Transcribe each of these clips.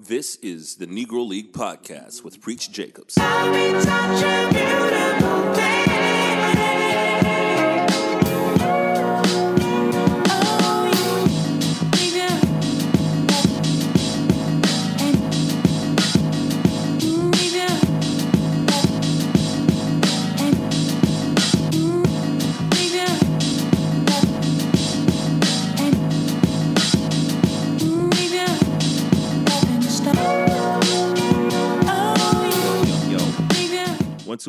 This is the Negro League Podcast with Preach Jacobs.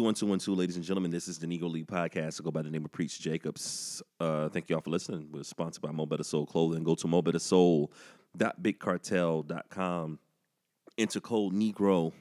One two one two, ladies and gentlemen. This is the Negro League podcast. I go by the name of Preach Jacobs. Uh, thank you all for listening. We're sponsored by Mo' Betta Soul Clothing. Go to mobettasoul.bigcartel.com. Enter code Negro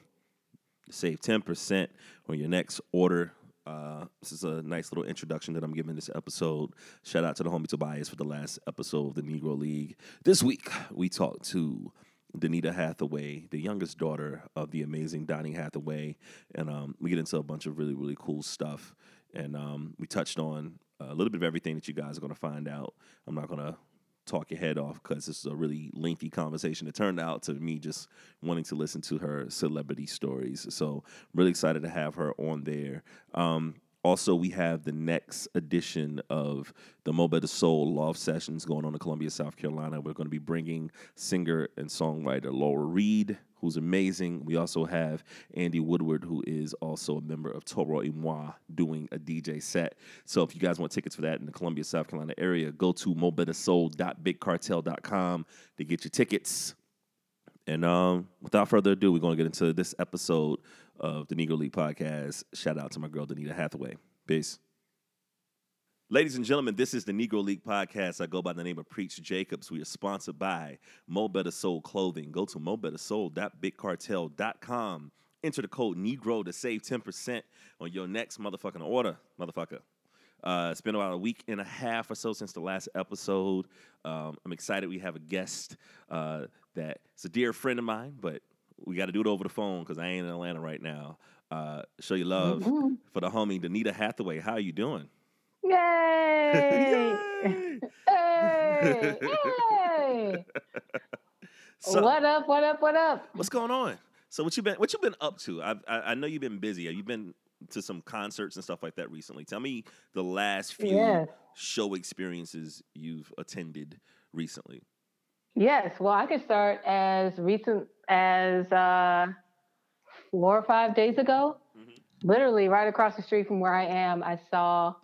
to save 10% on your next order. Uh, this is a nice little introduction that I'm giving this episode. Shout out to the homie Tobias for the last episode of the Negro League. This week, we talked to Donnita Hathaway, the youngest daughter of the amazing Donny Hathaway, and um, we get into a bunch of really really cool stuff. And um, we touched on a little bit of everything that you guys are going to find out. I'm not going to talk your head off because this is a really lengthy conversation. It turned out to me just wanting to listen to her celebrity stories. So really excited to have her on there. Um, also, we have the next edition of the Mo' Betta Soul Love Sessions going on in Columbia, South Carolina. We're going to be bringing singer and songwriter Laura Reed, who's amazing. We also have Andy Woodward, who is also a member of Toro y Moi, doing a DJ set. So if you guys want tickets for that in the Columbia, South Carolina area, go to mobettasoul.bigcartel.com to get your tickets. And um, without further ado, we're going to get into this episode of the Negro League Podcast. Shout out to my girl, Donnita Hathaway. Peace. Ladies and gentlemen, this is the Negro League Podcast. I go by the name of Preach Jacobs. We are sponsored by Mo' Betta Soul Clothing. Go to mobettasoul.bigcartel.com. Enter the code Negro to save 10% on your next motherfucking order, motherfucker. Uh, it's been about a week and a half or so since the last episode. Um, I'm excited we have a guest uh, that's a dear friend of mine, but we got to do it over the phone because I ain't in Atlanta right now. Uh, show your love Mhm. for the homie Donnita Hathaway. How are you doing? Yay! Yay! hey! Hey! So, what up? What up? What up? what's going on? So what you been what you been up to? I, I I know you've been busy. You've been to some concerts and stuff like that recently. Tell me the last few show experiences you've attended recently. Yes. Well, I could start as recent as uh, four or five days ago. Mhm. Literally, right across the street from where I am, I saw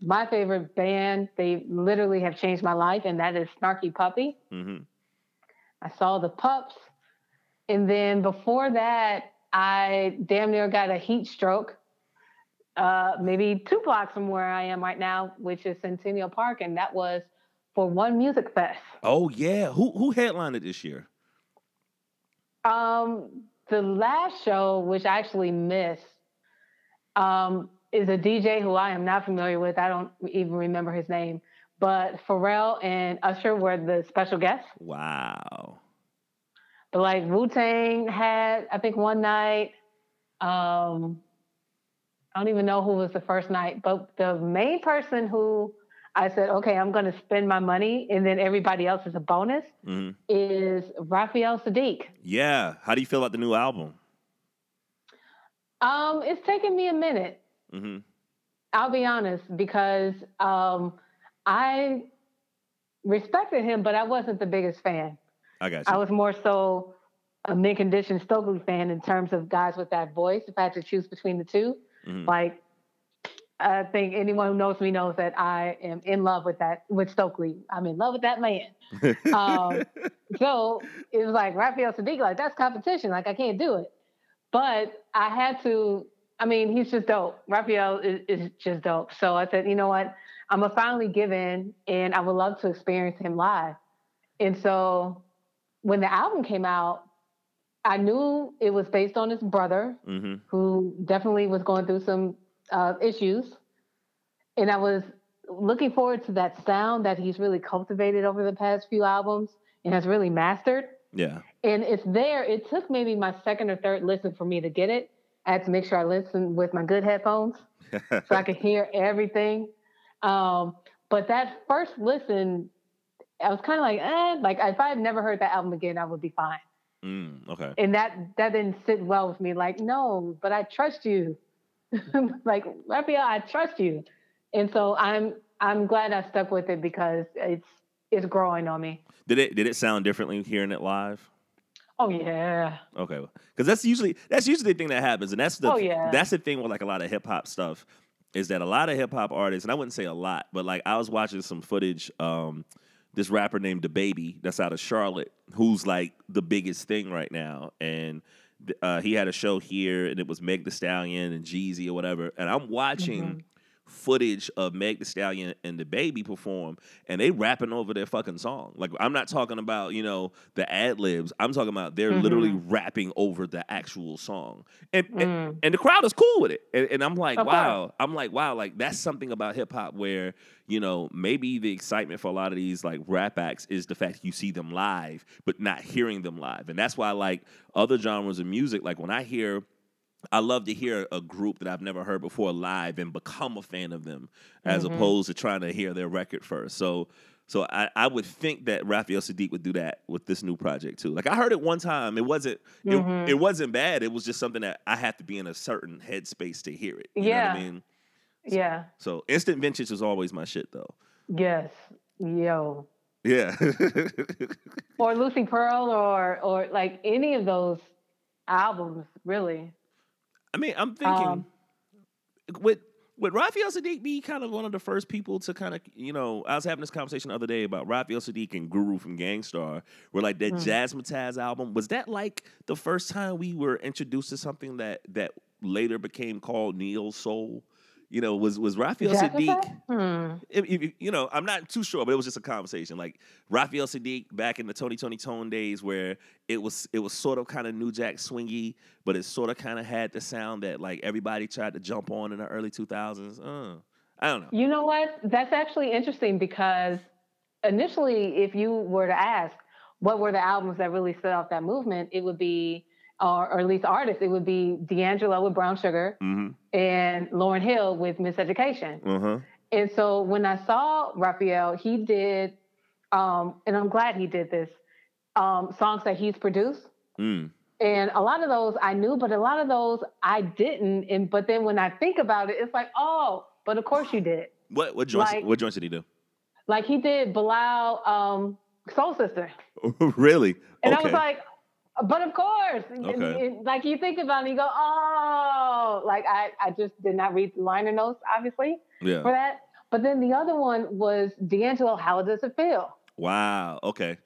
my favorite band. They literally have changed my life, and that is Snarky Puppy. hmm I saw the pups. And then before that, I damn near got a heat stroke, uh, maybe two blocks from where I am right now, which is Centennial Park. And that was for one music fest. Oh yeah, who who headlined it this year? Um, the last show, which I actually missed, um, is a DJ who I am not familiar with. I don't even remember his name. But Pharrell and Usher were the special guests. Wow. But like Wu Tang had, I think one night. Um, I don't even know who was the first night, but the main person who I said, okay, I'm going to spend my money, and then everybody else is a bonus, hmm is Raphael Saadiq. Yeah. How do you feel about the new album? Um, it's taken me a minute. Mm-hmm. I'll be honest, because um, I respected him, but I wasn't the biggest fan. I got you. I was more so a Mint Condition Stokley fan in terms of guys with that voice. If I had to choose between the two, Mhm. like I think anyone who knows me knows that I am in love with that with Stokley. I'm in love with that man. um, So it was like Raphael Saadiq, like that's competition. Like I can't do it. But I had to. I mean, he's just dope. Raphael is, is just dope. So I said, you know what? I'm gonna finally give in, and I would love to experience him live. And so when the album came out, I knew it was based on his brother, hmm who definitely was going through some uh, issues. And I was looking forward to that sound that he's really cultivated over the past few albums and has really mastered. Yeah. And it's there. It took maybe my second or third listen for me to get it. I had to make sure I listened with my good headphones so I could hear everything. Um, but that first listen, I was kind of like, eh, like if I had never heard that album again, I would be fine. Mm, okay. and that that didn't sit well with me. Like, no, but I trust you. like Raphael, I trust you, and so I'm I'm glad I stuck with it because it's it's growing on me. Did it did it sound differently hearing it live? Oh yeah. Okay, because that's usually that's usually the thing that happens, and that's the Oh, yeah. that's the thing with like a lot of hip hop stuff is that a lot of hip hop artists, and I wouldn't say a lot, but like I was watching some footage. Um, this rapper named DaBaby that's out of Charlotte, who's like the biggest thing right now, and uh, he had a show here, and it was Meg Thee Stallion and Jeezy or whatever, and I'm watching. Mhm. Footage of Meg Thee Stallion and DaBaby perform, and they rapping over their fucking song. Like I'm not talking about you know the ad libs. I'm talking about they're literally rapping over the actual song, and, and Mm. and the crowd is cool with it. And, and I'm like, Of wow. I'm like, wow. Like that's something about hip hop where you know maybe the excitement for a lot of these like rap acts is the fact you see them live, but not hearing them live, and that's why like other genres of music. Like when I hear. I love to hear a group that I've never heard before live and become a fan of them, as Mhm. opposed to trying to hear their record first. So, so I, I would think that Raphael Saadiq would do that with this new project too. Like I heard it one time, it wasn't it, Mhm. it wasn't bad. It was just something that I have to be in a certain headspace to hear it. You know what I Yeah. mean? Yeah. So instant vintage was always my shit though. Yes. Yo. Yeah. Or Lucy Pearl or or like any of those albums, really. I mean, I'm thinking Um, would would Raphael Saadiq be kind of one of the first people to kind of you know I was having this conversation the other day about Raphael Saadiq and Guru from Gang Starr, where like that Mm. Jazzmatazz album was that like the first time we were introduced to something that that later became called neo soul. You know, was was Raphael Saadiq? Hmm. if- if- you know, I'm not too sure, but it was just a conversation. Like Raphael Saadiq back in the Tony Toni Toné days, where it was it was sort of kind of New Jack swingy, but it sort of kind of had the sound that like everybody tried to jump on in the early 2000s. Uh, I don't know. You know what? That's actually interesting because initially, if you were to ask what were the albums that really set off that movement, it would be, or, or at least artists, it would be D'Angelo with Brown Sugar Mm-hmm. and Lauryn Hill with Miseducation. Uh huh. And so when I saw Raphael, he did, um, and I'm glad he did this, um, songs that he's produced. Mm. And a lot of those I knew, but a lot of those I didn't. And but then when I think about it, it's like, oh, but of course you did. What what joints Like- what joints did he do? Like he did Bilal um, Soul Sister. really? And okay. I was like, but of course. Okay. and, like you think about it, you go, oh, like I, I just did not read the liner notes, obviously, yeah. for that. But then the other one was D'Angelo, How Does It Feel? Wow. Okay.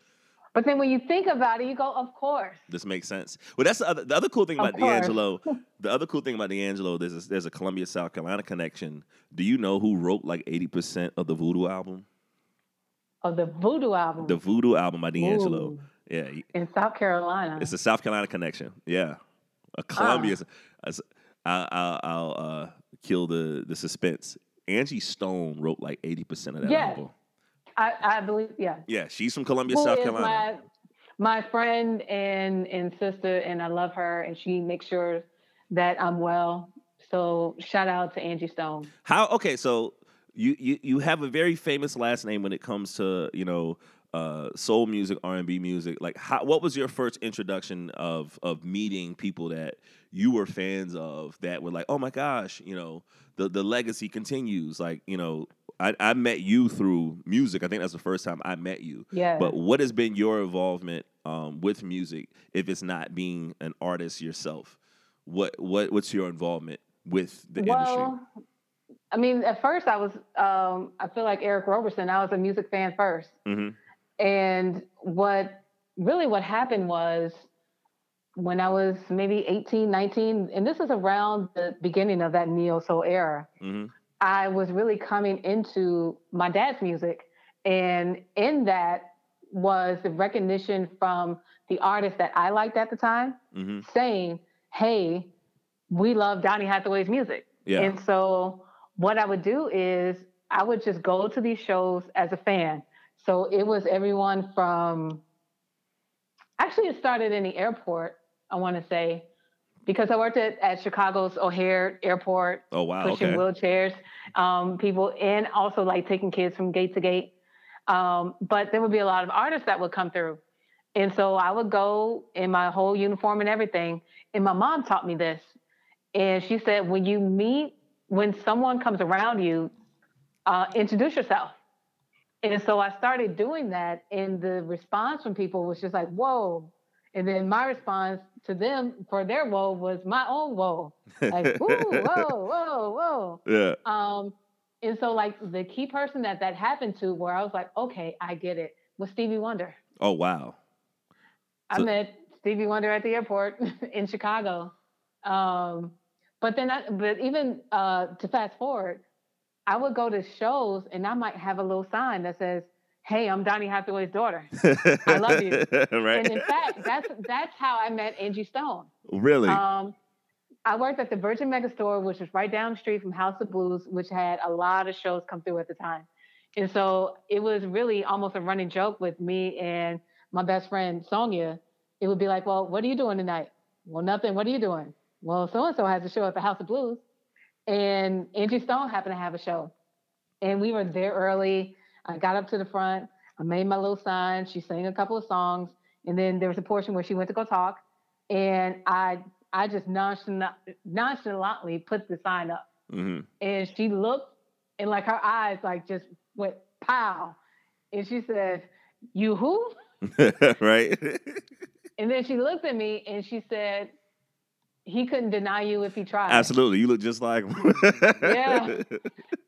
But then when you think about it, you go, of course. This makes sense. Well, that's the other, the other cool thing about. D'Angelo. the other cool thing about D'Angelo, there's a, there's a Columbia, South Carolina connection. Do you know who wrote like 80% of the Voodoo album? Of the Voodoo album The Voodoo album by D'Angelo. Ooh. Yeah, in South Carolina. it's a South Carolina connection. Yeah, a Columbia. as- I'll, I'll, I'll uh, kill the the suspense. Angie Stone wrote like 80% of that Yes. album. I, I believe, yeah. Yeah, she's from Columbia, Who South Carolina. my my friend and and sister, and I love her, and she makes sure that I'm well. So shout out to Angie Stone. How? Okay, so you, you you have a very famous last name when it comes to you know uh, soul music, R and B music. Like, how, what was your first introduction of of meeting people that you were fans of that were like, oh my gosh, you know, the the legacy continues. Like, you know, I, I met you through music. I think that's the first time I met you. Yeah. But what has been your involvement um, with music? If it's not being an artist yourself, what what what's your involvement with the industry? well, I mean, at first I was, um, I feel like Eric Roberson. I was a music fan first, hmm and what really what happened was when I was maybe 18, 19, and this is around the beginning of that neo soul era. hmm I was really coming into my dad's music. And in that was the recognition from the artists that I liked at the time hmm saying, hey, we love Donny Hathaway's music. Yeah. And so what I would do is I would just go to these shows as a fan. So it was everyone from, actually, it started in the airport, I want to say, because I worked at, at Chicago's O'Hare Airport oh wow. pushing Okay. wheelchairs, um, people, and also like taking kids from gate to gate. Um, but there would be a lot of artists that would come through. And so I would go in my whole uniform and everything. And my mom taught me this. And she said, when you meet, when someone comes around you, uh, introduce yourself. And so I started doing that. And the response from people was just like, whoa. And then my response to them for their whoa was my own whoa. Like, ooh, whoa, whoa, whoa. Yeah. Um, and so like the key person that that happened to where I was like, okay, I get it, was Stevie Wonder. Oh wow. I met Stevie Wonder at the airport in Chicago. Um, but then, I, but even uh, to fast forward, I would go to shows and I might have a little sign that says, "Hey, I'm Donny Hathaway's daughter. I love you." right. And in fact, that's that's how I met Angie Stone. really? Um, I worked at the Virgin Megastore, which was right down the street from House of Blues, which had a lot of shows come through at the time. And so it was really almost a running joke with me and my best friend Sonia. It would be like, "Well, what are you doing tonight?" "Well, nothing. What are you doing?" "Well, so and so has a show at the House of Blues." And Angie Stone happened to have a show. And we were there early. I got up to the front. I made my little sign. She sang a couple of songs. And then there was a portion where she went to go talk. And I I just nonchalant, nonchalantly put the sign up. hmm And she looked and like her eyes like just went pow. And she said, You who? right. And then she looked at me and she said, He couldn't deny you if he tried. Absolutely. You look just like. him. Yeah.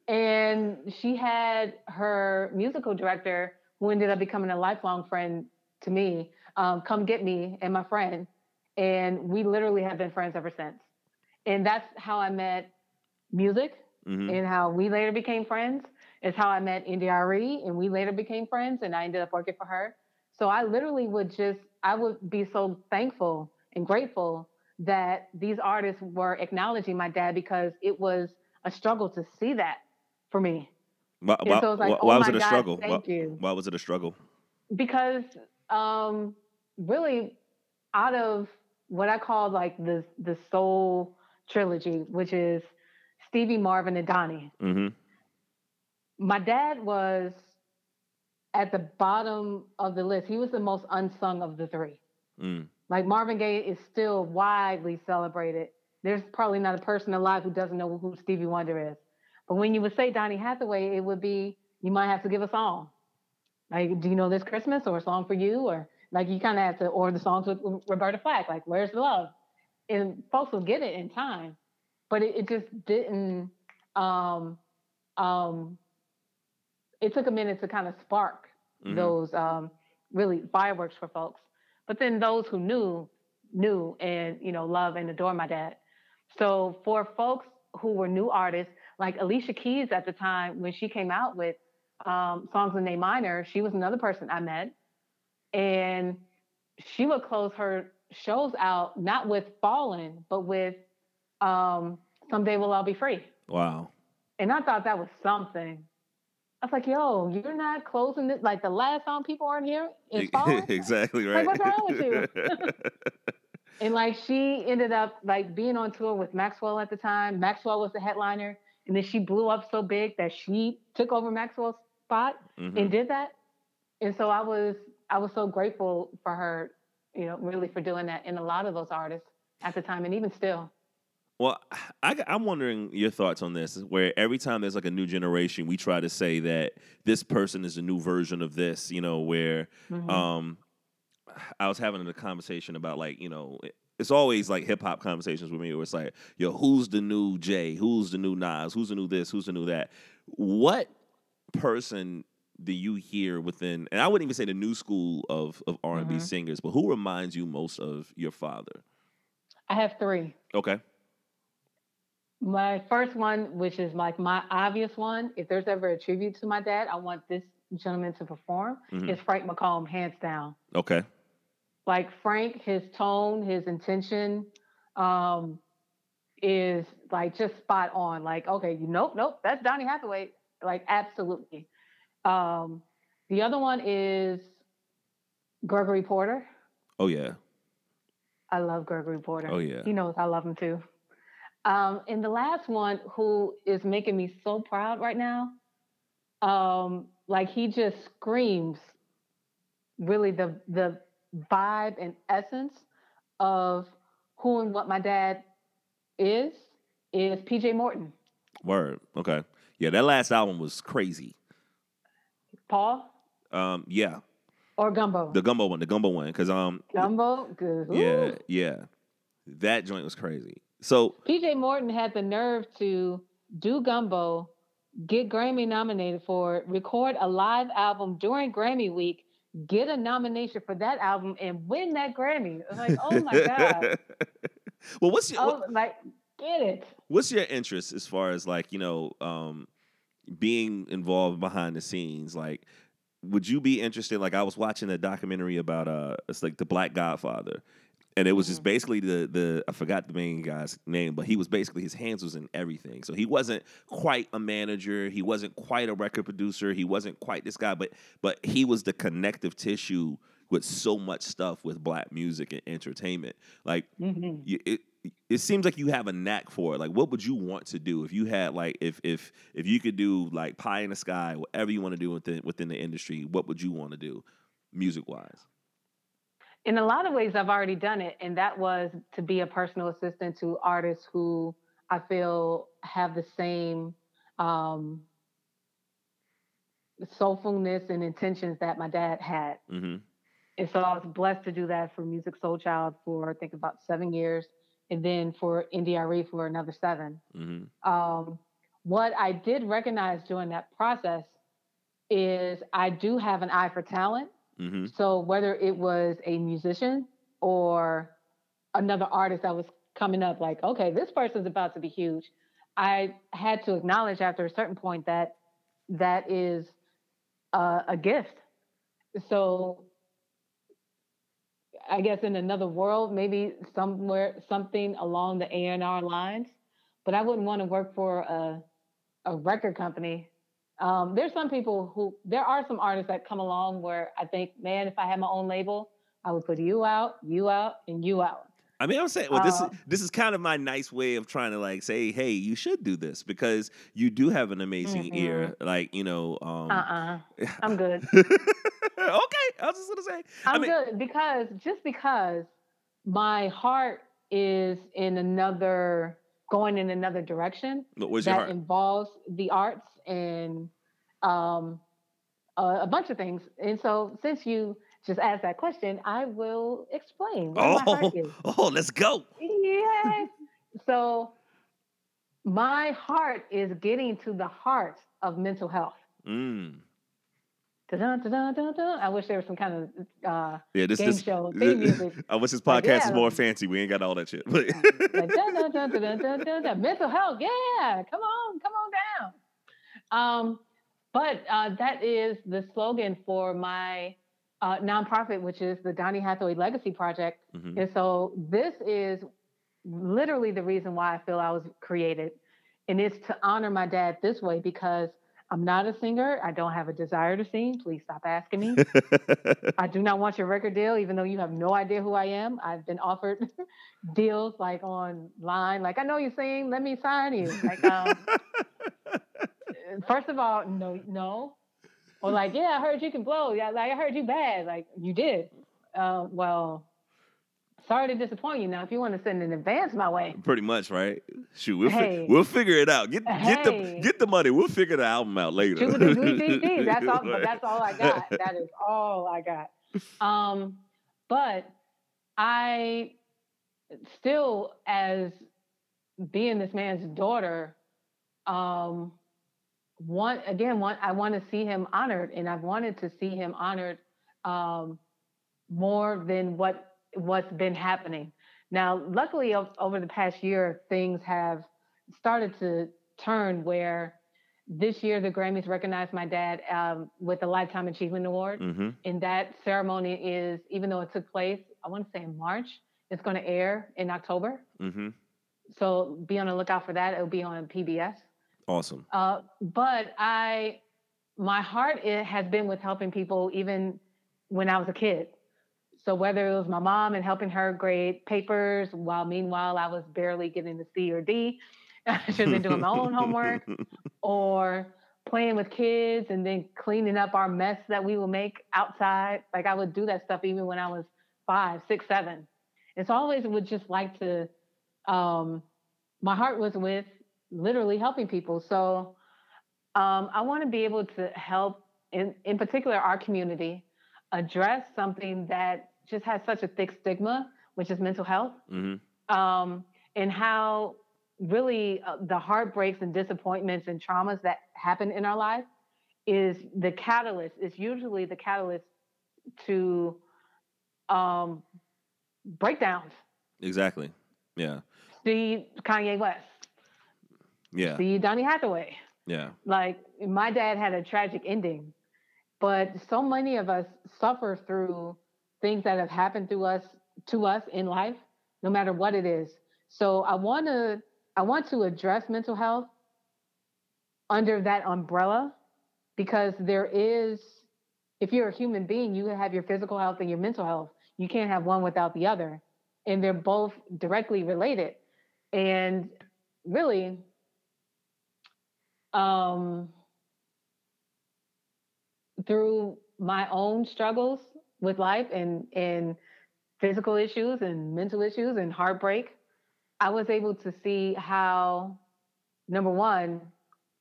And she had her musical director, who ended up becoming a lifelong friend to me, um, come get me and my friend. And we literally have been friends ever since. And that's how I met Musiq hmm and how we later became friends. It's how I met India and we later became friends and I ended up working for her. So I literally would just, I would be so thankful and grateful that these artists were acknowledging my dad because it was a struggle to see that for me. Why, why, so it's like, why- oh why was it a God, struggle? why, was it a struggle? Because um, really, out of what I call like the the soul trilogy, which is Stevie, Marvin, and Donny, hmm my dad was at the bottom of the list. He was the most unsung of the three. Mm. Like Marvin Gaye is still widely celebrated. There's probably not a person alive who doesn't know who Stevie Wonder is. But when you would say Donny Hathaway, it would be you might have to give a song. Like, do you know this Christmas or a song for you? Or like you kind of have to or the songs with Roberta Flack, like Where's the Love? And folks will get it in time. But it, it just didn't um um it took a minute to kind of spark Mhm. those um really fireworks for folks. But then those who knew knew and you know love and adore my dad. So for folks who were new artists, like Alicia Keys at the time when she came out with um, songs in A minor, she was another person I met, and she would close her shows out not with Fallen, but with um, Someday I'll all Be Free. Wow. And I thought that was something. I was like, yo, you're not closing this. like the last song people aren't here is Fallen? exactly Like, right. what's wrong with you? And like she ended up like being on tour with Maxwell at the time. Maxwell was the headliner, and then she blew up so big that she took over Maxwell's spot Mhm. and did that. And so I was I was so grateful for her, you know, really for doing that. And a lot of those artists at the time, and even still. Well, I, I'm wondering your thoughts on this. Where every time there's like a new generation, we try to say that this person is a new version of this. You know, where Mhm. um, I was having a conversation about like you know. It's always like hip hop conversations with me where it's like, yo, who's the new Jay? Who's the new Nas? Who's the new this? Who's the new that? What person do you hear within, and I wouldn't even say the new school of, of R&B Mhm. singers, but who reminds you most of your father? I have three. Okay. My first one, which is like my obvious one, if there's ever a tribute to my dad, I want this gentleman to perform, Mhm. is Frank McComb, hands down. Okay. like Frank, his tone, his intention, um, is like just spot on. Like, okay, you nope, nope, that's Donny Hathaway. Like, absolutely. Um, the other one is Gregory Porter. Oh yeah. I love Gregory Porter. Oh yeah. He knows I love him too. Um, and the last one, who is making me so proud right now, um, like he just screams really the the vibe and essence of who and what my dad is is PJ Morton. Word. Okay. Yeah, that last album was crazy. Paul Um, yeah, or Gumbo? the gumbo one, the gumbo one, because um, Gumbo. Good. yeah, yeah, that joint was crazy. So PJ Morton had the nerve to do Gumbo, get Grammy nominated for it, record a live album during Grammy week, get a nomination for that album, and win that Grammy. Like, oh my god, well, what's your oh what- like get it. what's your interest as far as like you know um, being involved behind the scenes? Like, would you be interested? Like, I was watching a documentary about uh, it's like the Black Godfather. And it was just Mhm. basically the the I forgot the main guy's name, but he was basically his hands was in everything. So he wasn't quite a manager, he wasn't quite a record producer, he wasn't quite this guy, but but he was the connective tissue with so much stuff with black music and entertainment. Like Mhm. you, it it seems like you have a knack for it. Like, what would you want to do if you had like if if if you could do like pie in the sky, whatever you want to do within within the industry? What would you want to do, music wise? In a lot of ways i've already done it and that was to be a personal assistant to artists who i feel have the same um, soulfulness and intentions that my dad had Mm-hmm. and so i was blessed to do that for Musiq Soulchild for i think about seven years and then for ndre for another seven Mm-hmm. um, what I did recognize during that process is I do have an eye for talent. Mm-hmm. So whether it was a musician or another artist that was coming up, like, okay, this person's about to be huge, I had to acknowledge after a certain point that that is uh, a gift. So I guess in another world, maybe somewhere something along the A and R lines, but I wouldn't want to work for a a record company. Um, there's some people who there are some artists that come along where I think, man, if I had my own label, I would put you out, you out, and you out. I mean, I'm saying, well, this is Uh, this is kind of my nice way of trying to like say, hey, you should do this because you do have an amazing ear. Like, you know, um, Uh uh-uh. uh. I'm good. okay, I was just gonna say, I I'm mean- good because just because my heart is in another going in another direction what was your that involves the arts and um, a, a bunch of things. And so, since you just asked that question, I will explain what my heart Oh, oh, let's go. Yes. so, my heart is getting to the heart of mental health. Mm. Dun, dun, dun. I wish there was some kind of uh, Yeah, this game this. show theme music. I wish this Like, podcast yeah, is more fancy. We ain't got all that shit. like dun, dun, dun, dun, dun, dun, dun, dun. mental health. Yeah, come on, come on down. Um, but uh, that is the slogan for my uh, nonprofit, which is the Donny Hathaway Legacy Project. Mhm. And so this is literally the reason why I feel I was created. And it's to honor my dad this way because I'm not a singer. I don't have a desire to sing. Please stop asking me. I do not want your record deal, even though you have no idea who I am. I've been offered deals like online, like I know you sing, let me sign you. Like, um, first of all, no, no, or like, yeah, I heard you can blow. Yeah, like I heard you bad. Like you did. Uh, well, sorry to disappoint you. Now, if you want to send an advance my way, Pretty much, right? Shoot, we'll fi- we'll figure it out. Get get the get the money. We'll figure the album out later. That's all. But that's all I got. That is all I got. Um, but I still, as being this man's daughter, um, want again, want I want to see him honored, and I've wanted to see him honored um, more than what what's been happening. Now, luckily, over the past year, things have started to turn where this year the Grammys recognized my dad um, with the Lifetime Achievement Award. hmm And that ceremony is, even though it took place, I want to say in March, it's going to air in October. hmm So be on the lookout for that. It'll be on PBS. Awesome. Uh, but I, my heart it has been with helping people even when I was a kid. So whether it was my mom and helping her grade papers, while meanwhile I was barely getting a C or D, I should have been doing my own homework, or playing with kids and then cleaning up our mess that we would make outside. Like I would do that stuff even when I was five, six, seven. It's always would just like to. Um, my heart was with literally helping people. So um, I want to be able to help, in in particular, our community address something that just has such a thick stigma, which is mental health, Mm-hmm. um, and how really uh, the heartbreaks and disappointments and traumas that happen in our life is the catalyst. Is usually the catalyst to um, breakdowns. Exactly. Yeah. See Kanye West. Yeah. See Donny Hathaway. Yeah. Like my dad had a tragic ending, but so many of us suffer through things that have happened to us to us in life, no matter what it is. So I want to I want to address mental health under that umbrella because there is if you're a human being, you have your physical health and your mental health. You can't have one without the other. And they're both directly related. And really, um, through my own struggles with life and and physical issues and mental issues and heartbreak, I was able to see how number one,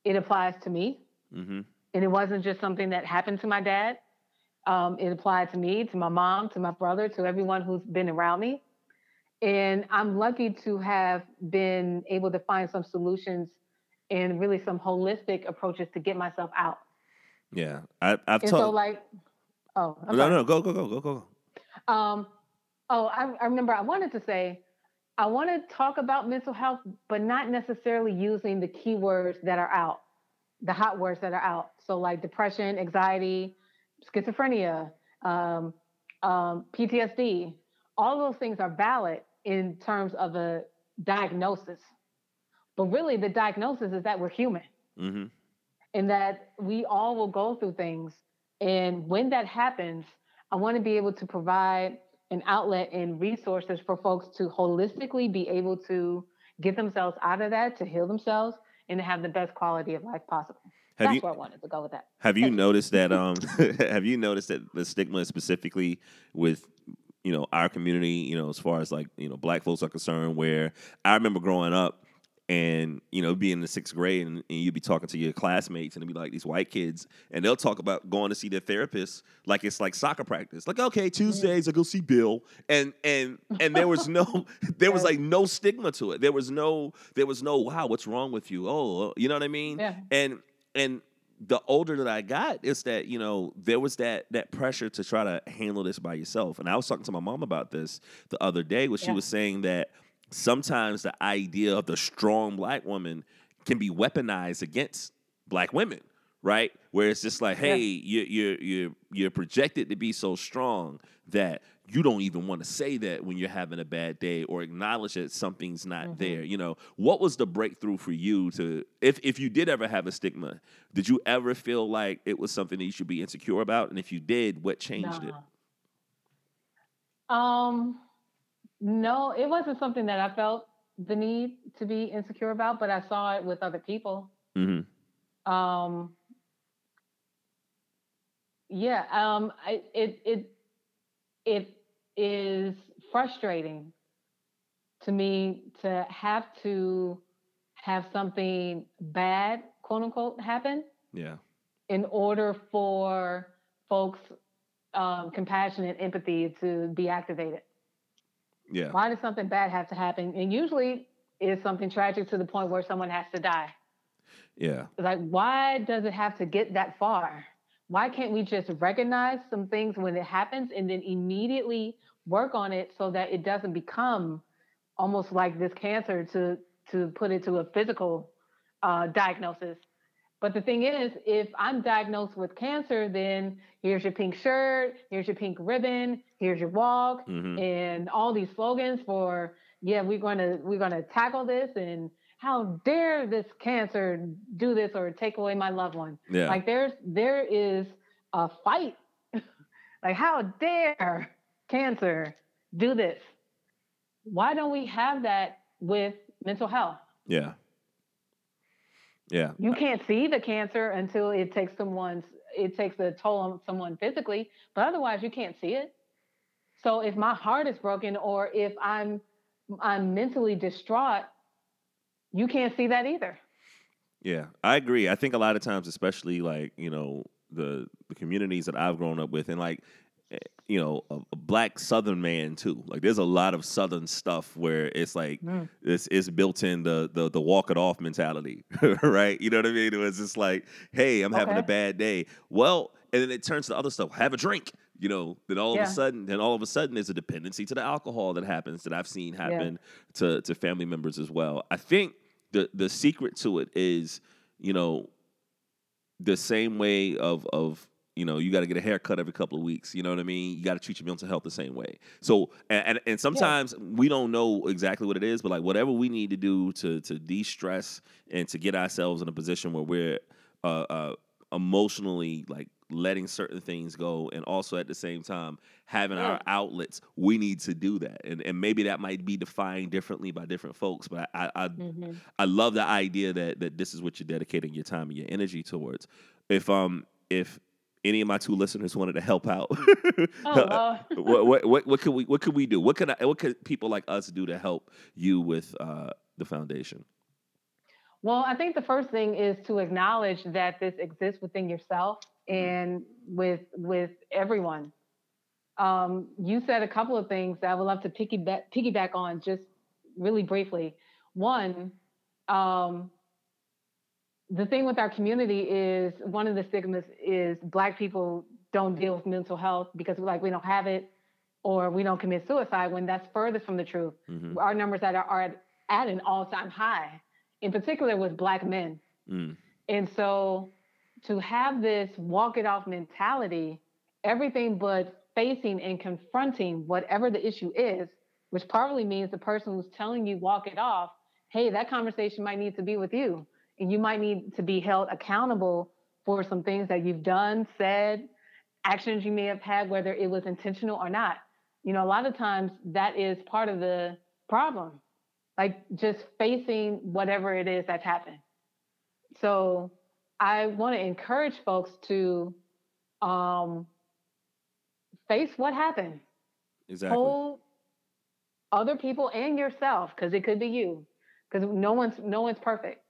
it applies to me. Mm-hmm. And it wasn't just something that happened to my dad. Um, it applied to me, to my mom, to my brother, to everyone who's been around me. And I'm lucky to have been able to find some solutions and really some holistic approaches to get myself out. Yeah. I, I've told. so, like, oh, I'm no, sorry. no, go, go, go, go, go. Um, oh, I, I remember I wanted to say, I want to talk about mental health, but not necessarily using the keywords that are out, the hot words that are out. So, like depression, anxiety, schizophrenia, um, um, PTSD, all those things are valid in terms of a diagnosis. But really, the diagnosis is that we're human Mm-hmm. and that we all will go through things. And when that happens, I want to be able to provide an outlet and resources for folks to holistically be able to get themselves out of that, to heal themselves, and to have the best quality of life possible. Have That's you where I wanted to go with that. have you you. noticed that um have you noticed that the stigma specifically with you know our community you know as far as like you know black folks are concerned where I remember growing up and you know being in the sixth grade and, and you'd be talking to your classmates and it'd be like these white kids and they'll talk about going to see their therapist like it's like soccer practice. Like okay mm-hmm. tuesdays i go see bill. And and and there was no there was like no stigma to it. There was no there was no wow what's wrong with you? Oh, oh you know what i mean? Yeah. and and the older that I got, is that you know there was that that pressure to try to handle this by yourself. And I was talking to my mom about this the other day, where she Yeah. was saying that sometimes the idea of the strong black woman can be weaponized against black women, right? Where it's just like, Yeah. hey, you you're you're you're projected to be so strong that you don't even want to say that when you're having a bad day or acknowledge that something's not Mhm. there. You know, what was the breakthrough for you to if if you did ever have a stigma, did you ever feel like it was something that you should be insecure about? And if you did, what changed it? Um, no, it wasn't something that I felt the need to be insecure about, but I saw it with other people. Mm-hmm. Um, yeah, um, I, it it it is frustrating to me to have to have something bad, quote unquote, happen Yeah. in order for folks' um, compassion and empathy to be activated. Yeah. Why does something bad have to happen? And usually it's something tragic to the point where someone has to die. Yeah. Like, why does it have to get that far? Why can't we just recognize some things when it happens and then immediately work on it so that it doesn't become almost like this cancer to to put it to a physical uh, diagnosis? But the thing is, if I'm diagnosed with cancer, then here's your pink shirt, here's your pink ribbon, here's your walk, Mm-hmm. and all these slogans for yeah we're going to we're going to tackle this and how dare this cancer do this or take away my loved one Yeah. like there's there is a fight like how dare cancer do this why don't we have that with mental health yeah. Yeah. you can't see the cancer until it takes someone's it takes a toll on someone physically but otherwise you can't see it So if my heart is broken or if I'm I'm mentally distraught, you can't see that either. Yeah, I agree. I think a lot of times, especially like you know the the communities that I've grown up with, and like you know a, a black Southern man too. Like there's a lot of Southern stuff where it's like Mm. it's it's built in the the the walk it off mentality, right? You know what I mean? It was just like, hey, I'm having a bad day. Well, and then it turns to other stuff. Have a drink. You know, then all of a sudden, then all of a sudden, there's a dependency to the alcohol that happens that I've seen happen to to family members as well. I think the the secret to it is, you know, the same way of of you know you got to get a haircut every couple of weeks. You know what I mean? You got to treat your mental health the same way. So and and, sometimes we don't know exactly what it is, but like whatever we need to do to to de stress and to get ourselves in a position where we're uh, uh, emotionally like letting certain things go and also at the same time having our outlets we need to do that and and maybe that might be defined differently by different folks but i i, Mhm. I love the idea that that this is what you're dedicating your time and your energy towards. If um if any of my two listeners wanted to help out, Oh, what, what what what could we what could we do? What could I, what could people like us do to help you with uh, the foundation? Well, I think the first thing is to acknowledge that this exists within yourself and with with everyone. Um, you said a couple of things that I would love to piggyback piggyback on just really briefly. One, um, the thing with our community is one of the stigmas is black people don't deal with mental health because like we don't have it or we don't commit suicide when that's furthest from the truth. Mhm. Our numbers that are, are at, at an all-time high, in particular with black men. Mm. And so to have this walk it off mentality, everything but facing and confronting whatever the issue is, which probably means the person who's telling you walk it off, hey, that conversation might need to be with you. And you might need to be held accountable for some things that you've done, said, actions you may have had, whether it was intentional or not. You know, a lot of times that is part of the problem, like just facing whatever it is that's happened. So I want to encourage folks to um, face what happened. Exactly. Hold other people and yourself, because it could be you, because no one's no one's perfect.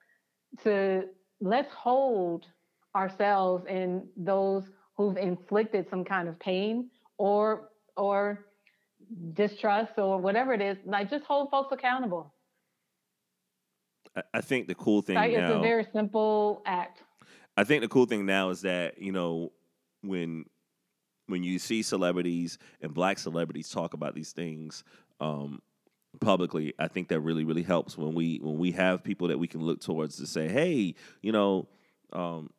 To let's hold ourselves and those who've inflicted some kind of pain or or distrust or whatever it is, like just hold folks accountable. I, think the cool thing Like, it's a very simple act. I think the cool thing now is that you know when when you see celebrities and black celebrities talk about these things um, publicly, I think that really really helps when we when we have people that we can look towards to say, hey, you know. Um,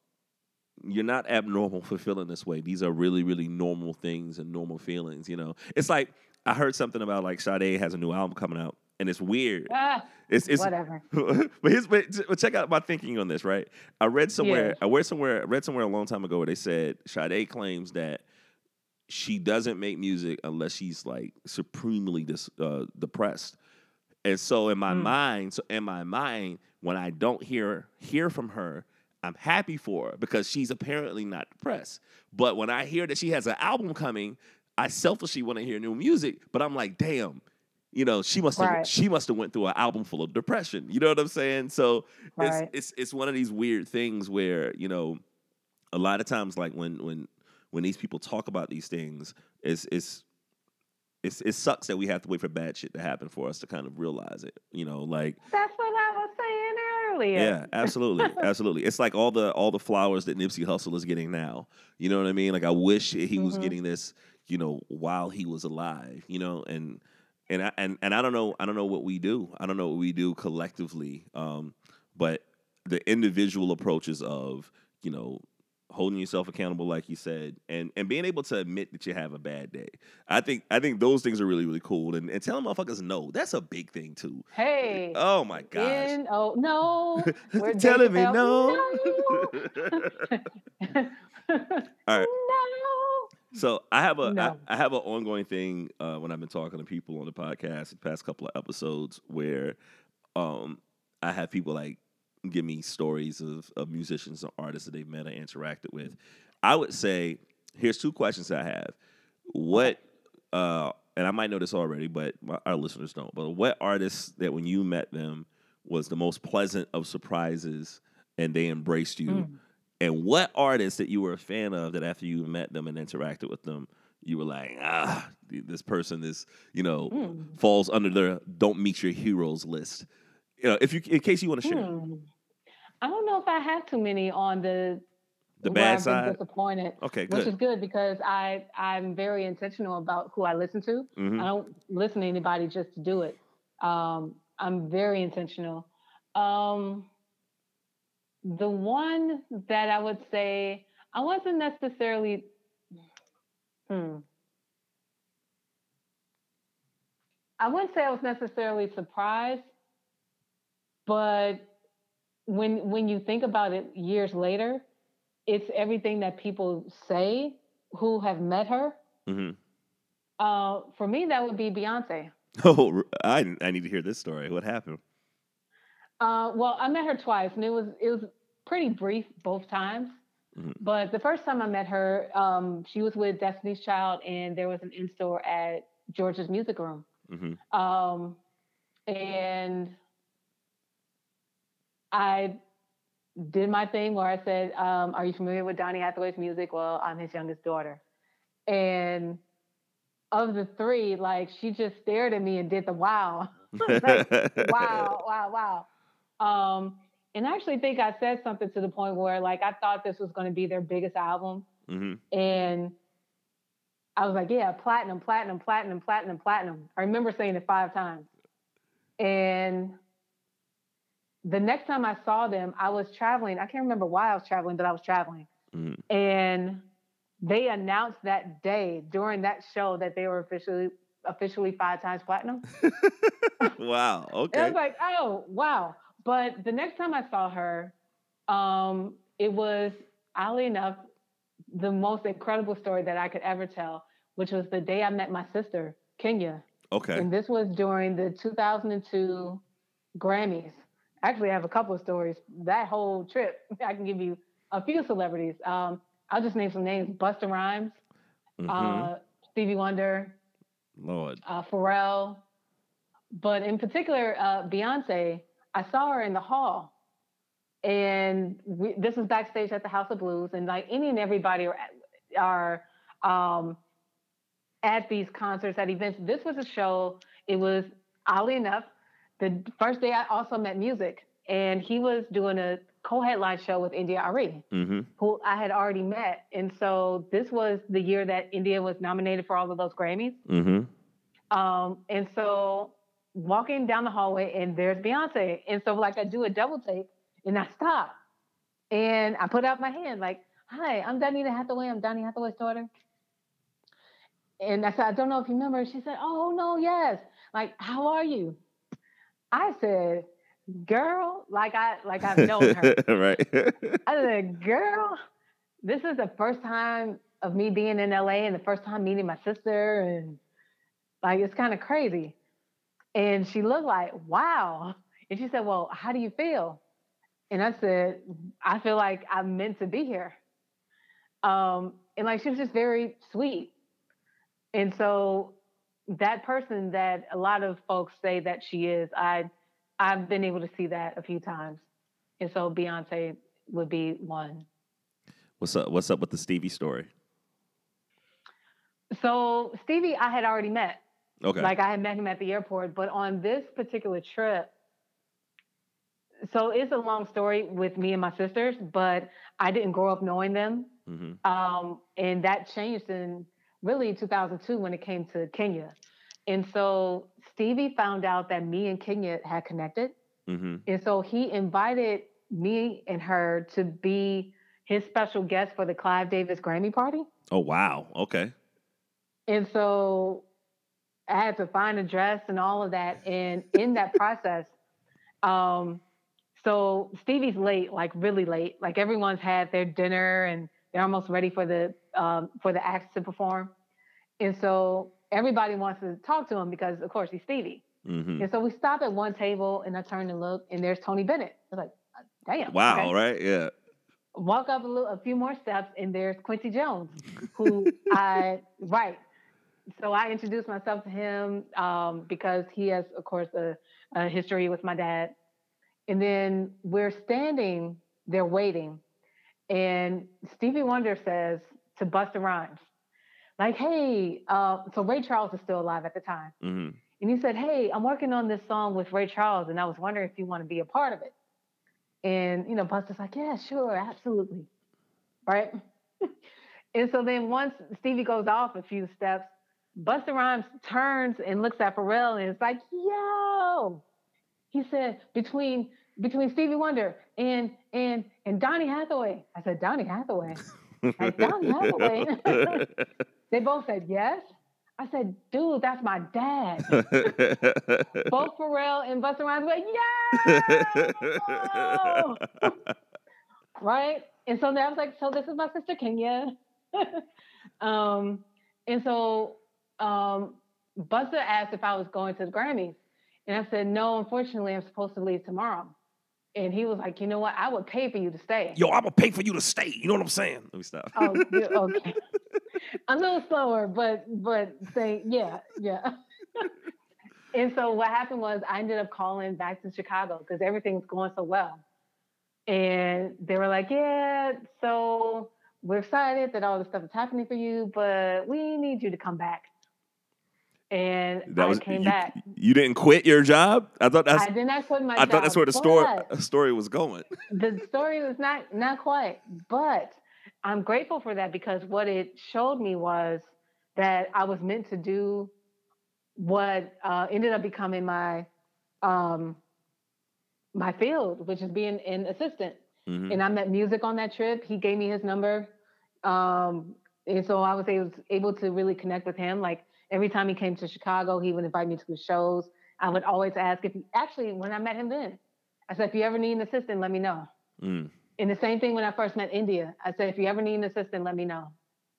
you're not abnormal for feeling this way. These are really, really normal things and normal feelings. You know, it's like I heard something about like Sade has a new album coming out, and it's weird. Ah, It's it's whatever. but but but check out my thinking on this, right? I read somewhere, Yeah. I read somewhere, I read somewhere a long time ago where they said Sade claims that she doesn't make music unless she's like supremely dis, uh, depressed. And so in my Mm. mind, so in my mind, when I don't hear hear from her, I'm happy for her because she's apparently not depressed. But when I hear that she has an album coming, I selfishly want to hear new music. But I'm like, damn, you know, she must have Right. she must have went through an album full of depression. You know what I'm saying? So Right. it's it's it's one of these weird things where you know, a lot of times like when when when these people talk about these things, it's it's it's it sucks that we have to wait for bad shit to happen for us to kind of realize it. You know, like That's what I was saying earlier. yeah, absolutely, absolutely. It's like all the all the flowers that Nipsey Hussle is getting now. You know what I mean? Like I wish he was Mhm. getting this, you know, while he was alive. You know, and and I, and and I don't know, I don't know what we do. I don't know what we do collectively. Um, but the individual approaches of you know holding yourself accountable like you said and and being able to admit that you have a bad day i think i think those things are really really cool and, and telling motherfuckers no that's a big thing too Hey. oh my gosh In, oh no. We're telling me Dave no. All right. No. So I have a I, No. I have an ongoing thing uh, when I've been talking to people on the podcast the past couple of episodes where um I have people like give me stories of, of musicians and artists that they've met or interacted with. I would say here's two questions I have. What uh, and I might know this already, but my, our listeners don't. But what artists that when you met them was the most pleasant of surprises, and they embraced you? Mm. And what artists that you were a fan of that after you met them and interacted with them, you were like, ah, this person is, you know, Mm. falls under the don't meet your heroes list. You know, if you in case you want to share Hmm. I don't know if I have too many on the the bad side. disappointed, Okay, which is good. good because I I'm very intentional about who I listen to. Mhm. I don't listen to anybody just to do it. Um, I'm very intentional. Um, the one that I would say I wasn't necessarily. Hmm. I wouldn't say I was necessarily surprised, but when when you think about it years later, it's everything that people say who have met her. Mhm. Uh, for me, that would be Beyonce. Oh, I I need to hear this story. What happened? Uh, well, I met her twice, and it was it was pretty brief both times. Mhm. But the first time I met her, um, she was with Destiny's Child, and there was an in store at George's Music Room. hmm Um, and I did my thing where I said, um, "Are you familiar with Donny Hathaway's music?" Well, I'm his youngest daughter, and of the three, like she just stared at me and did the wow. Like, wow, wow, wow. Um, and I actually think I said something to the point where like I thought this was going to be their biggest album, hmm and I was like, yeah, platinum, platinum, platinum, platinum, platinum. I remember saying it five times. And the next time I saw them, I was traveling. I can't remember why I was traveling, but I was traveling. hmm And they announced that day during that show that they were officially officially five times platinum. wow. And I was like, oh, wow. But the next time I saw her, um, it was oddly enough the most incredible story that I could ever tell, which was the day I met my sister, Kenya. Okay. And this was during the 2002 Grammys. Actually, I have a couple of stories. That whole trip, I can give you a few celebrities. Um, I'll just name some names: Busta Rhymes, Mhm. uh, Stevie Wonder, Lord. uh, Pharrell, but in particular, uh, Beyonce. I saw her in the hall, and we, this was backstage at the House of Blues, and like any and everybody are are um, at these concerts at events. This was a show. It was oddly enough the first day I also met Musiq, and he was doing a co-headline show with India Arie hmm who I had already met. And so this was the year that India was nominated for all of those Grammys. hmm Um, and so walking down the hallway and there's Beyonce. And so like I do a double take and I stop and I put out my hand like, hi, I'm Donnita Hathaway. I'm Donny Hathaway's daughter. And I said, I don't know if you remember. She said, oh no, yes. Like, how are you? I said, girl, like I like I've known her. right. I said, girl, this is the first time of me being in LA and the first time meeting my sister. And like, it's kind of crazy. And she looked like, wow. And she said, well, how do you feel? And I said, I feel like I'm meant to be here. Um, and like, she was just very sweet. And so that person that a lot of folks say that she is, I, I've been able to see that a few times. And so Beyonce would be one. What's up? What's up with the Stevie story? So Stevie, I had already met. Okay. Like I had met him at the airport, but on this particular trip, so it's a long story with me and my sisters, but I didn't grow up knowing them. hmm Um, and that changed in really 2002 when it came to Kenya. And so Stevie found out that me and Kenya had connected. hmm And so he invited me and her to be his special guest for the Clive Davis Grammy party. Oh wow. Okay. And so I had to find a dress and all of that. And in that process, um, so Stevie's late, like really late. Like everyone's had their dinner and they're almost ready for the um, for the acts to perform. And so everybody wants to talk to him because, of course, he's Stevie. hmm And so we stop at one table, and I turn and look, and there's Tony Bennett. I was like, damn. Wow. okay. Right. Yeah. Walk up a, little, a few more steps, and there's Quincy Jones, who I right so I introduced myself to him um, because he has, of course, a, a history with my dad. And then we're standing there waiting, and Stevie Wonder says to Busta Rhymes, like, "Hey, uh, so Ray Charles is still alive at the time." Mm-hmm. And he said, Hey, I'm working on this song with Ray Charles, and I was wondering if you want to be a part of it. And, you know, Busta's like, Yeah, sure, absolutely. Right. and so then once Stevie goes off a few steps, Busta Rhymes turns and looks at Pharrell and is like, Yo, he said, between between Stevie Wonder and and and Donny Hathaway. I said, Donny Hathaway. like Donny Hathaway. they both said yes. I said, dude, that's my dad. Both Pharrell and Busta Rhymes were like, yeah. right? And so then I was like, so this is my sister Kenya. um, and so um, Busta asked if I was going to the Grammys. And I said, no, unfortunately, I'm supposed to leave tomorrow. And he was like, you know what? I would pay for you to stay. Yo, I would pay for you to stay. You know what I'm saying? Let me stop. Oh, okay. a little slower, but but say yeah, yeah. and so what happened was I ended up calling back to Chicago because everything's going so well. And they were like, Yeah, so we're excited that all this stuff is happening for you, but we need you to come back. And that I was, came you, back. You didn't quit your job? I thought that's I did not quit my I job. thought that's where the story story was going. The story was not not quite, but I'm grateful for that because what it showed me was that I was meant to do what uh, ended up becoming my um, my field, which is being an assistant. Mm-hmm. And I met Musiq on that trip. He gave me his number, um, and so I was able able to really connect with him. Like every time he came to Chicago, he would invite me to his shows. I would always ask if he actually when I met him then, I said, if you ever need an assistant, let me know. Mm. And the same thing when I first met India. I said, if you ever need an assistant, let me know.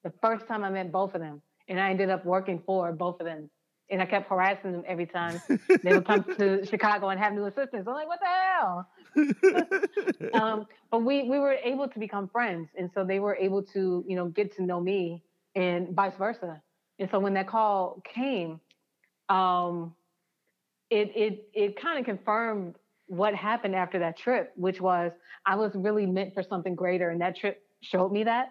The first time I met both of them, and I ended up working for both of them. And I kept harassing them every time they would come to Chicago and have new assistants. I'm like, what the hell? um, but we we were able to become friends, and so they were able to you know get to know me, and vice versa. And so when that call came, um, it it it kind of confirmed what happened after that trip, which was I was really meant for something greater. And that trip showed me that.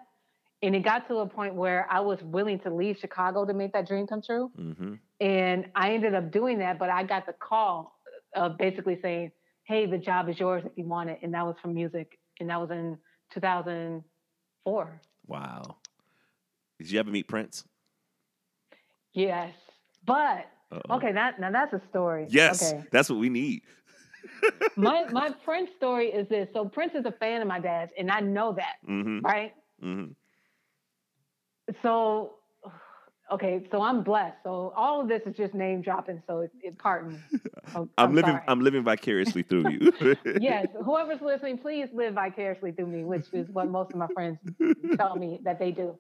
And it got to a point where I was willing to leave Chicago to make that dream come true. Mm-hmm. And I ended up doing that, but I got the call of basically saying, hey, the job is yours if you want it. And that was from Musiq. And that was in 2004. Wow. Did you ever meet Prince? Yes. But, Uh-oh. okay, that, now that's a story. Yes. Okay. That's what we need my my Prince story is this. So Prince is a fan of my dad's, and I know that, mm-hmm. right? Mm-hmm. So, okay, so I'm blessed. So all of this is just name dropping. So it, it pardon me. I'm, I'm living. Sorry. I'm living vicariously through you. yes, whoever's listening, please live vicariously through me, which is what most of my friends tell me that they do.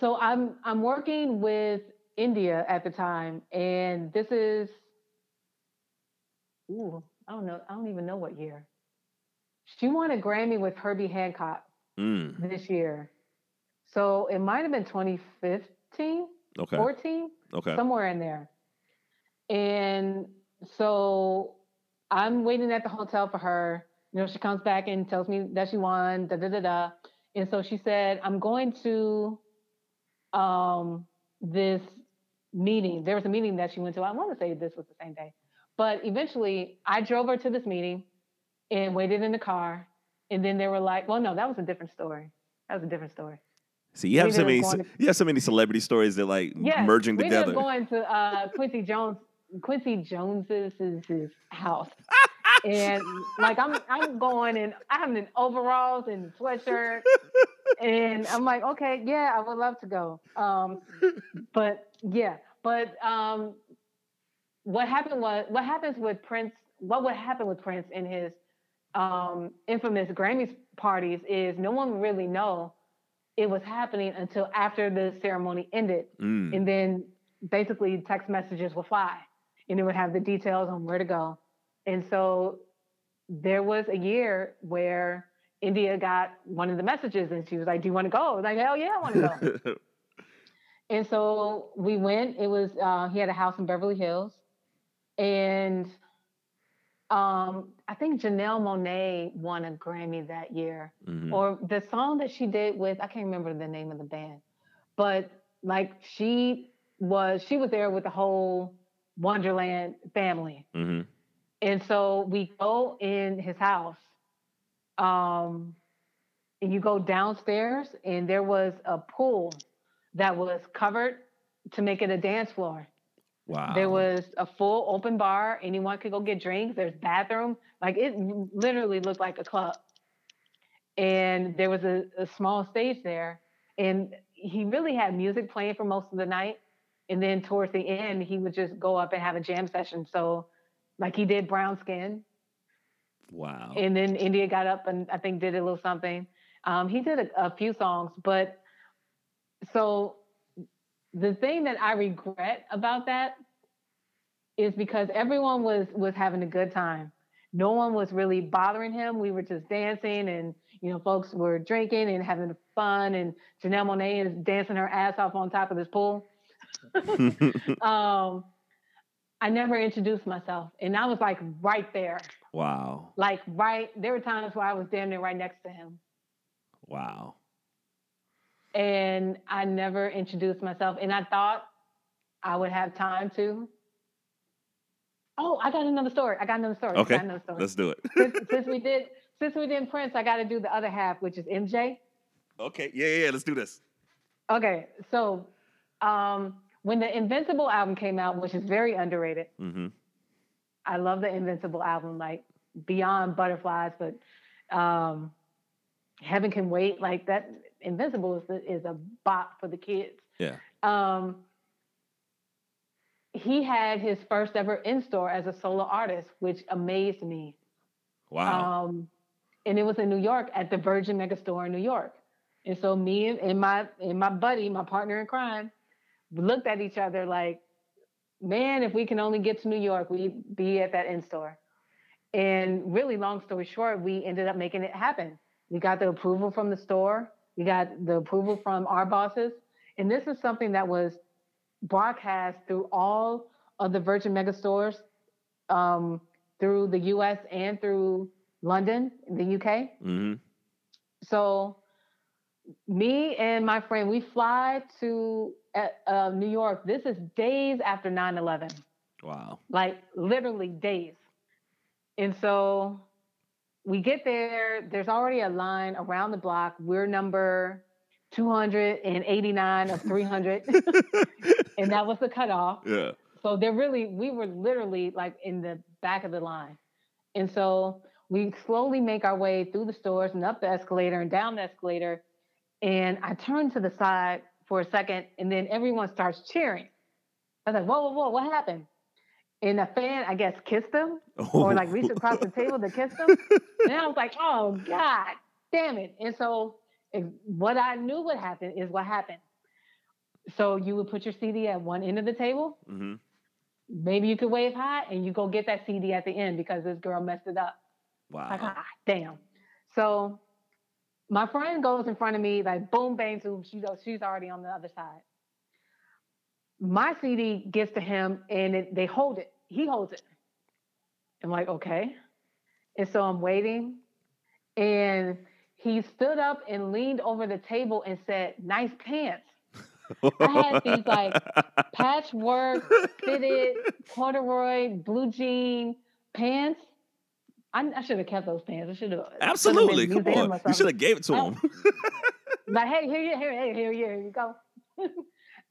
So I'm I'm working with India at the time, and this is. Ooh, I don't know. I don't even know what year. She won a Grammy with Herbie Hancock mm. this year. So it might have been 2015, okay. 14, okay. somewhere in there. And so I'm waiting at the hotel for her. You know, she comes back and tells me that she won, da da da da. And so she said, I'm going to um, this meeting. There was a meeting that she went to. I want to say this was the same day. But eventually, I drove her to this meeting and waited in the car. And then they were like, well, no, that was a different story. That was a different story. See, you have so many, to, you have so many celebrity stories that like yes, merging we together. We going to uh, Quincy Jones, Quincy Jones's his house, and like I'm, I'm going and I'm in overalls and sweatshirt, and I'm like, okay, yeah, I would love to go. Um, but yeah, but um, what happened was what happens with Prince. What would happen with Prince in his um, infamous Grammys parties is no one really know it was happening until after the ceremony ended, mm. and then basically text messages would fly, and it would have the details on where to go. And so there was a year where India got one of the messages, and she was like, "Do you want to go?" I was like, "Hell yeah, I want to go." And so we went. It was uh, he had a house in Beverly Hills, and um, I think Janelle Monáe won a Grammy that year, Mhm. or the song that she did with I can't remember the name of the band, but like she was she was there with the whole Wondaland family, Mhm. and so we go in his house, um, and you go downstairs, and there was a pool that was covered to make it a dance floor. Wow. There was a full open bar. Anyone could go get drinks. There's bathroom. Like it literally looked like a club. And there was a, a small stage there. And he really had music playing for most of the night. And then towards the end, he would just go up and have a jam session. So like he did brown skin. Wow. And then India got up and I think did a little something. Um, he did a, a few songs, but so the thing that I regret about that is because everyone was was having a good time. No one was really bothering him. We were just dancing, and you know, folks were drinking and having fun. And Janelle Monáe is dancing her ass off on top of this pool. um, I never introduced myself, and I was like right there, wow. like right. There were times where I was standing right next to him, Wow. and I never introduced myself. And I thought I would have time to. Oh, I got another story. I got another story. Okay. I got another story. Let's do it. since, since we did since we did Prince, I got to do the other half, which is MJ. okay. Yeah, yeah, yeah. Let's do this. Okay, so um, when the Invincible album came out, which is very underrated, Mm-hmm. I love the Invincible album, like beyond Butterflies, but um, Heaven Can Wait, like that. Invincible is the, is a bop for the kids. Yeah. Um, he had his first ever in store as a solo artist, which amazed me. Wow. Um, and it was in New York at the Virgin Megastore in New York. And so me and, and my and my buddy, my partner in crime, looked at each other like, man, if we can only get to New York, we'd be at that in store. And really, long story short, we ended up making it happen. We got the approval from the store. We got the approval from our bosses. And this is something that was broadcast through all of the Virgin Megastores um, through the US and through London, the UK. mm-hmm. So me and my friend, we fly to uh, uh, New York. This is days after 9-11, Wow. like literally days. And so we get there, there's already a line around the block. We're number 289 of 300. and that was the cutoff. Yeah. So they're really, we were literally like in the back of the line. And so we slowly make our way through the stores and up the escalator and down the escalator. And I turn to the side for a second and then everyone starts cheering. I was like, whoa, whoa, whoa, what happened? And a fan, I guess, kissed him or like reached across the table to kiss him. And I was like, oh God, damn it. And so what I knew would happen is what happened. So you would put your CD at one end of the table. Mm-hmm. Maybe you could wave high and you go get that CD at the end because this girl messed it up. Wow. Like, ah, damn. So my friend goes in front of me, like boom, bang, boom. She goes, she's already on the other side. My CD gets to him and it, they hold it. He holds it. I'm like, okay. And so I'm waiting. And he stood up and leaned over the table and said, nice pants. I had these like patchwork fitted corduroy blue jean pants. I, I should have kept those pants. I should have Absolutely. Come on. You should have gave it to Oh. him. Like, hey, here, you- here, here, here, here you go.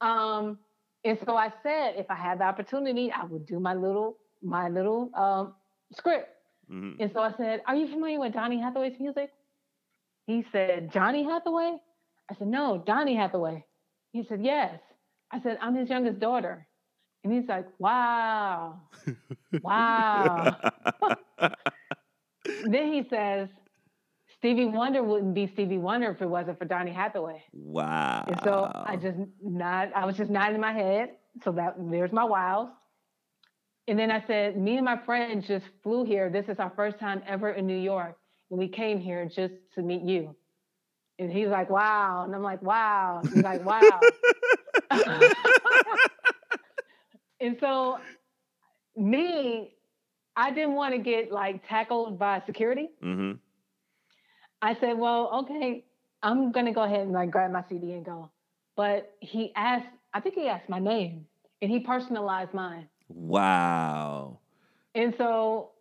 um, and so I said, if I had the opportunity, I would do my little, my little um, script. Mhm. And so I said, "Are you familiar with Donny Hathaway's music?" He said, "Johnny Hathaway." I said, "No, Donny Hathaway." He said, "Yes." I said, "I'm his youngest daughter," and he's like, "Wow, wow." Then he says, "Stevie Wonder wouldn't be Stevie Wonder if it wasn't for Donny Hathaway." wow. And so I just not I was just nodding my head. So that there's my wows. And then I said, me and my friend just flew here. This is our first time ever in New York, and we came here just to meet you. And he's like, wow. And I'm like, wow. He's like, wow. and so me, I didn't want to get like tackled by security. Mm-hmm. I said, well, okay, I'm gonna go ahead and like grab my CD and go. But he asked, I think he asked my name and he personalized mine. Wow. And so,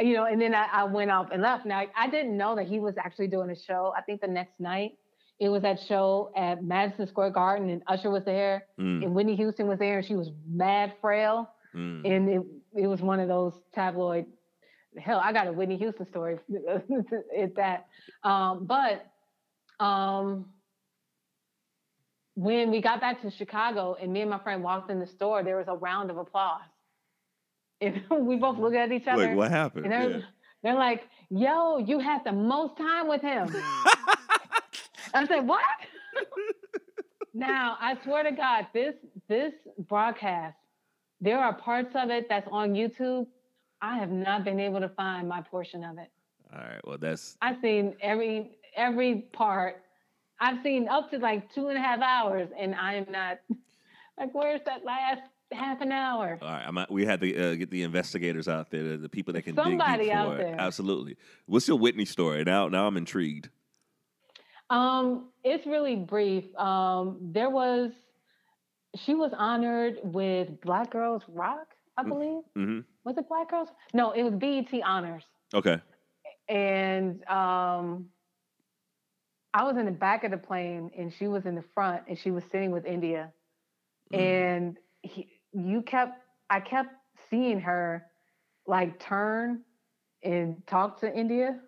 you know, and then I, I went off and left. Now I didn't know that he was actually doing a show. I think the next night it was that show at Madison Square Garden and Usher was there Mm, and Whitney Houston was there and she was mad frail. mm. and it it was one of those tabloid. Hell, I got a Whitney Houston story at that. Um, but um, when we got back to Chicago and me and my friend walked in the store, there was a round of applause, and we both looked at each other, Like what happened? and they're Yeah. they're like, "Yo, you had the most time with him." I said, "What?" now I swear to God, this this broadcast, there are parts of it that's on YouTube. I have not been able to find my portion of it. All right. Well, that's I've seen every every part. I've seen up to like two and a half hours, and I am not like, where's that last half an hour? all right. I'm not, we had to uh, get the investigators out there, the, the people that can dig Somebody deep out there. Absolutely. What's your Whitney story? Now, now I'm intrigued. Um, it's really brief. Um, there was she was honored with Black Girls Rock, I Mm. believe. Mm-hmm. Was it Black Girls? No, it was BET Honors. Okay. And um, I was in the back of the plane, and she was in the front, and she was sitting with India. Mm. And he, you kept, I kept seeing her like turn and talk to India.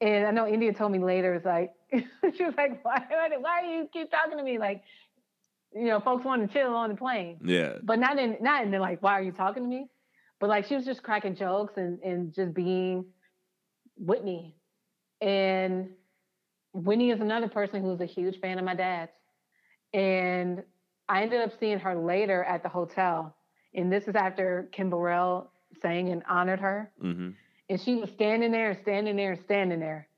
And I know India told me later, it's like, she was like, why, why do you keep talking to me? Like, you know, folks want to chill on the plane. Yeah. but not in not in the like why are you talking to me? But like she was just cracking jokes and and just being whitney and whitney is another person who's a huge fan of my dad's. And i ended up seeing her later at the hotel. And this is after kim burrell sang and honored her. Mm-hmm. and she was standing there and standing there and standing there.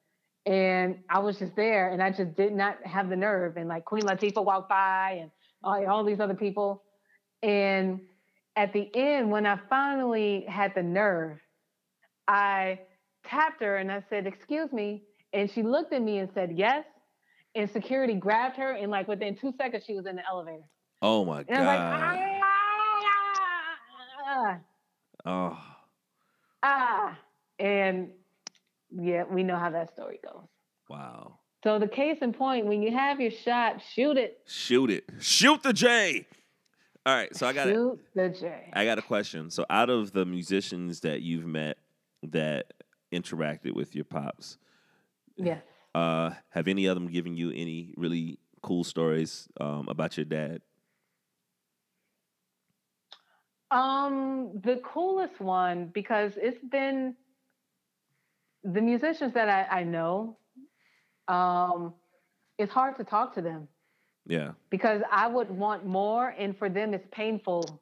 And i was just there and i just did not have the nerve. And like queen latifah walked by and all, all these other people and at the end when i finally had the nerve i tapped her and i said excuse me and she looked at me and said yes and security grabbed her and like within two seconds she was in the elevator Oh my and i was like god. ah, oh. ah. and yeah we know how that story goes Wow. So the case in point, when you have your shot, shoot it. Shoot it. Shoot the J. All right. So I got it. shoot the J. I got a question. So out of the musicians that you've met that interacted with your pops, Yes. uh, have any of them given you any really cool stories um, about your dad? Um, the coolest one because it's been the musicians that I, I know. Um, it's hard to talk to them Yeah. because I would want more, and for them it's painful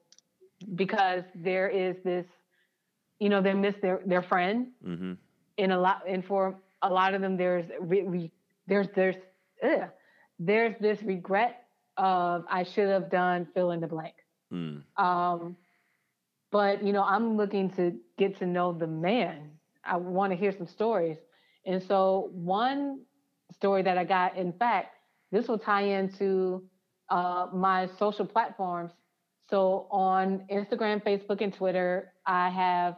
because there is this, you know, they miss their their friend, Mm-hmm. in a lot and for a lot of them there's re, re, there's there's ugh, there's this regret of I should have done fill in the blank. Mm. Um, but you know, I'm looking to get to know the man. I want to hear some stories, and so one story that I got, in fact, this will tie into uh, my social platforms. So on Instagram, Facebook, and Twitter, I have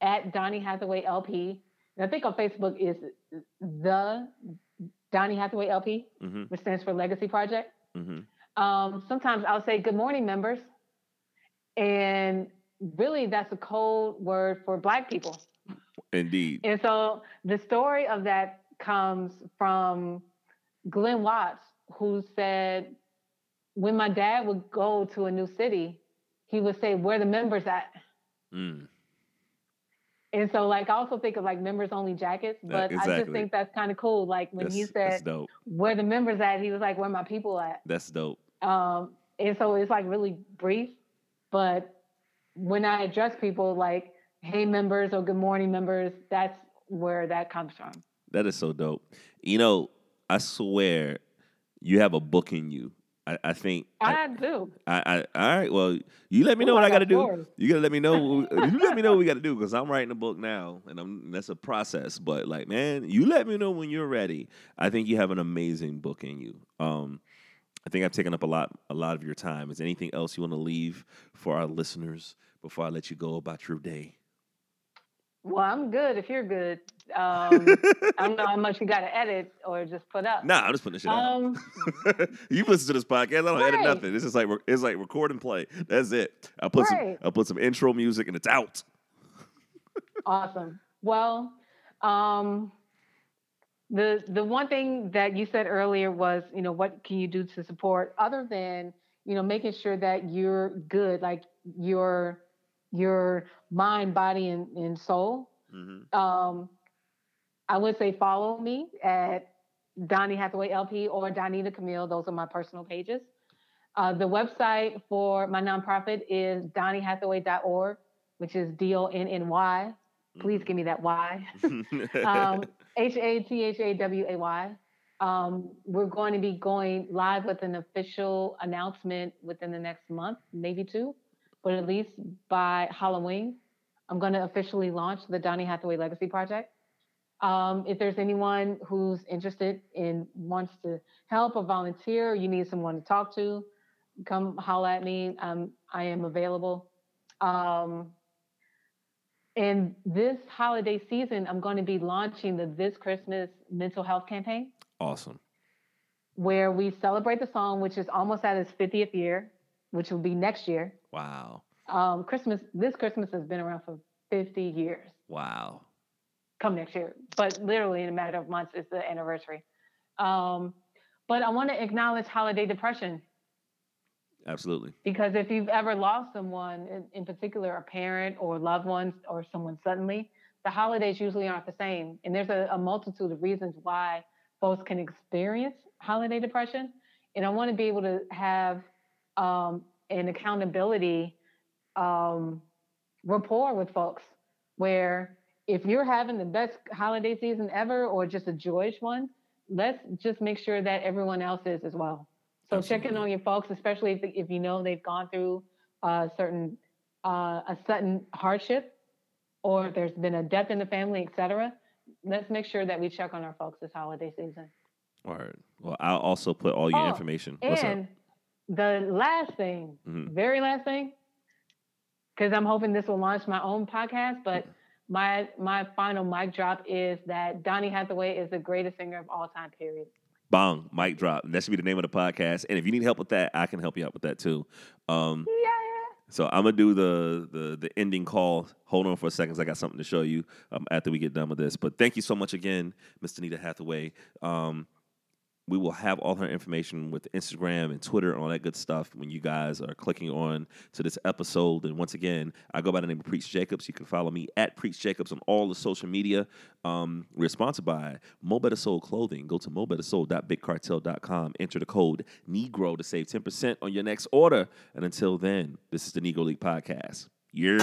at Donny Hathaway LP. And I think on Facebook is the Donny Hathaway LP, Mm-hmm. which stands for Legacy Project Mm-hmm. um, sometimes I'll say good morning, members. And really, that's a code word for Black people. Indeed. And so the story of that comes from Glenn Watts, who said, when my dad would go to a new city, he would say, Where the members at? Mm. And so, like, I also think of like members only jackets, but I just think that's kind of cool. Like, when he That's, that's said, dope. Where the members at? He was like, Where my people at? That's dope. Um, and so it's like really brief, but when I address people like, hey members or good morning members, that's where that comes from. That is so dope. You know, I swear, you have a book in you. I, I think I, I do. I, I all right. Well, you let me know Ooh, what I got to do. You gotta let me know. you let me know what we got to do because I'm writing a book now, and I'm that's a process. But like, man, you let me know when you're ready. I think you have an amazing book in you. Um, I think I've taken up a lot a lot of your time. Is there anything else you want to leave for our listeners before I let you go about your day? Well, I'm good if you're good. Um, I don't know how much you got to edit or just put up. Nah, I'm just putting this shit Um, out. you listen to this podcast. I don't edit nothing. It's just like it's like record and play. That's it. I put Right. some I put some intro music and it's out. Awesome. Well, um, the the one thing that you said earlier was, you know, what can you do to support other than, you know, making sure that you're good, like your your mind, body, and, and soul. Mm-hmm. Um, I would say follow me at Donny Hathaway LP or Donnita Camille. Those are my personal pages. Uh, the website for my nonprofit is donnyhathaway.org, which is D O N N Y. Please give me that Y. um, H A T H A W A Y. Um, we're going to be going live with an official announcement within the next month, maybe two, but at least by Halloween, I'm going to officially launch the Donny Hathaway Legacy Project. Um, if there's anyone who's interested in wants to help or volunteer, you need someone to talk to, come holler at me. Um, I am available. Um, and this holiday season, I'm going to be launching the This Christmas Mental Health Campaign, awesome. where we celebrate the song, which is almost at its 50th year, which will be next year. Wow. Um, Christmas, this Christmas has been around for 50 years. Wow. Come next year, but literally in a matter of months, it's the anniversary. Um, but I want to acknowledge holiday depression Absolutely. because if you've ever lost someone, in, in particular a parent or loved ones or someone suddenly, the holidays usually aren't the same. And there's a, a multitude of reasons why folks can experience holiday depression. And I want to be able to have um, an accountability um, rapport with folks where if you're having the best holiday season ever or just a joyous one, let's just make sure that everyone else is as well. So check in on your folks, especially if, if you know they've gone through a certain uh, a sudden hardship, or if there's been a death in the family, et cetera. Let's make sure that we check on our folks this holiday season. All right. Well, I'll also put all your Oh, information. What's up? The last thing, Mhm. very last thing, because I'm hoping this will launch my own podcast, but my my final mic drop is that Donny Hathaway is the greatest singer of all time. Period. Bong, mic drop. That should be the name of the podcast. And if you need help with that, I can help you out with that too. Um, Yeah. so I'm gonna do the the the ending call. Hold on for a second, I got something to show you um, after we get done with this. But thank you so much again, Miss Anita Hathaway. Um, we will have all her information with Instagram and Twitter and all that good stuff when you guys are clicking on to this episode. And once again, I go by the name of Preach Jacobs. You can follow me at Preach Jacobs on all the social media. Um, we're sponsored by Mo' Betta Soul Clothing. Go to mobettasoul.bigcartel.com. Enter the code Negro to save 10% on your next order. And until then, this is the Negro League Podcast. Yeah.